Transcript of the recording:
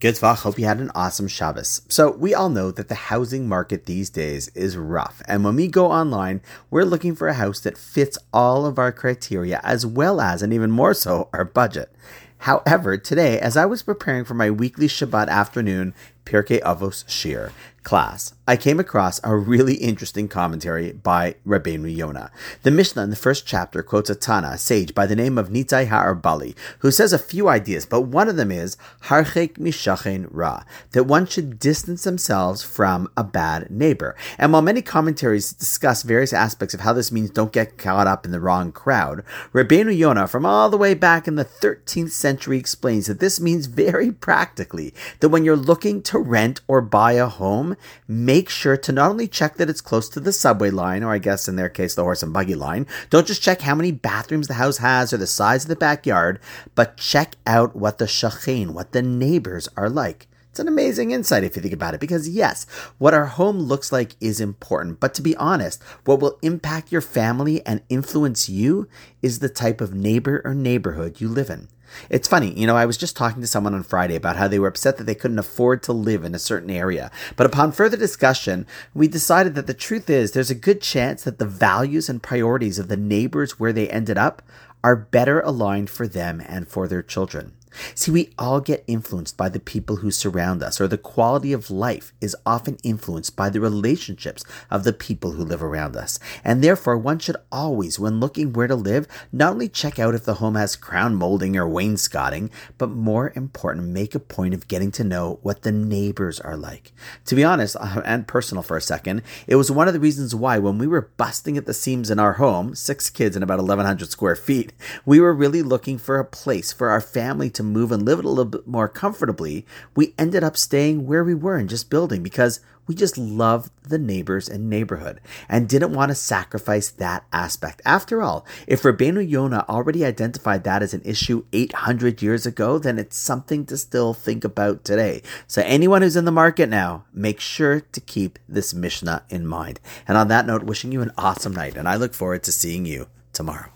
Good Svach, hope you had an awesome Shabbos. So, we all know that the housing market these days is rough. And when we go online, we're looking for a house that fits all of our criteria as well as, and even more so, our budget. However, today, as I was preparing for my weekly Shabbat afternoon Pirkei Avos Shiur class, I came across a really interesting commentary by Rabbeinu Yonah. The Mishnah in the first chapter quotes a Tana, a sage by the name of Nitzai Ha'arbali, who says a few ideas, but one of them is Harchek Mishachen Ra, that one should distance themselves from a bad neighbor. And while many commentaries discuss various aspects of how this means don't get caught up in the wrong crowd, Rabbeinu Yonah, from all the way back in the 13th century, explains that this means very practically that when you're looking to to rent or buy a home, make sure to not only check that it's close to the subway line, or I guess in their case, the horse and buggy line. Don't just check how many bathrooms the house has or the size of the backyard, but check out what the shachin, what the neighbors are like. It's an amazing insight if you think about it, because yes, what our home looks like is important. But to be honest, what will impact your family and influence you is the type of neighbor or neighborhood you live in. It's funny, you know, I was just talking to someone on Friday about how they were upset that they couldn't afford to live in a certain area. But upon further discussion, we decided that the truth is there's a good chance that the values and priorities of the neighbors where they ended up are better aligned for them and for their children. See, we all get influenced by the people who surround us, or the quality of life is often influenced by the relationships of the people who live around us. And therefore, one should always, when looking where to live, not only check out if the home has crown molding or wainscoting, but more important, make a point of getting to know what the neighbors are like. To be honest, uh, and personal for a second, it was one of the reasons why when we were busting at the seams in our home, six kids and about 1,100 square feet, we were really looking for a place for our family to move and live a little bit more comfortably, we ended up staying where we were and just building because we just loved the neighbors and neighborhood and didn't want to sacrifice that aspect. After all, if Rabbeinu Yonah already identified that as an issue 800 years ago, then it's something to still think about today. So anyone who's in the market now, make sure to keep this Mishnah in mind. And on that note, wishing you an awesome night, and I look forward to seeing you tomorrow.